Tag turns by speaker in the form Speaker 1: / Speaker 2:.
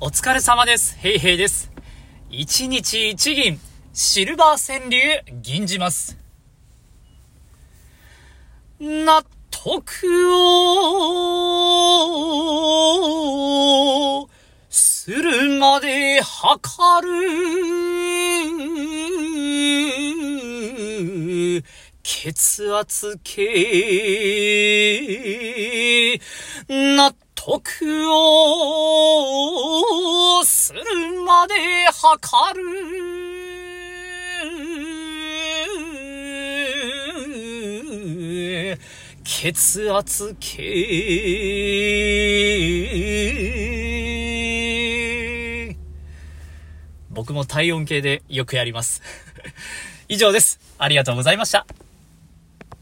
Speaker 1: お疲れ様です。ヘイヘイです。一日一銀、シルバー川柳、銀じます。納得をするまで測る血圧計納得をで測る血圧計僕も体温計でよくやります。以上です。ありがとうございました。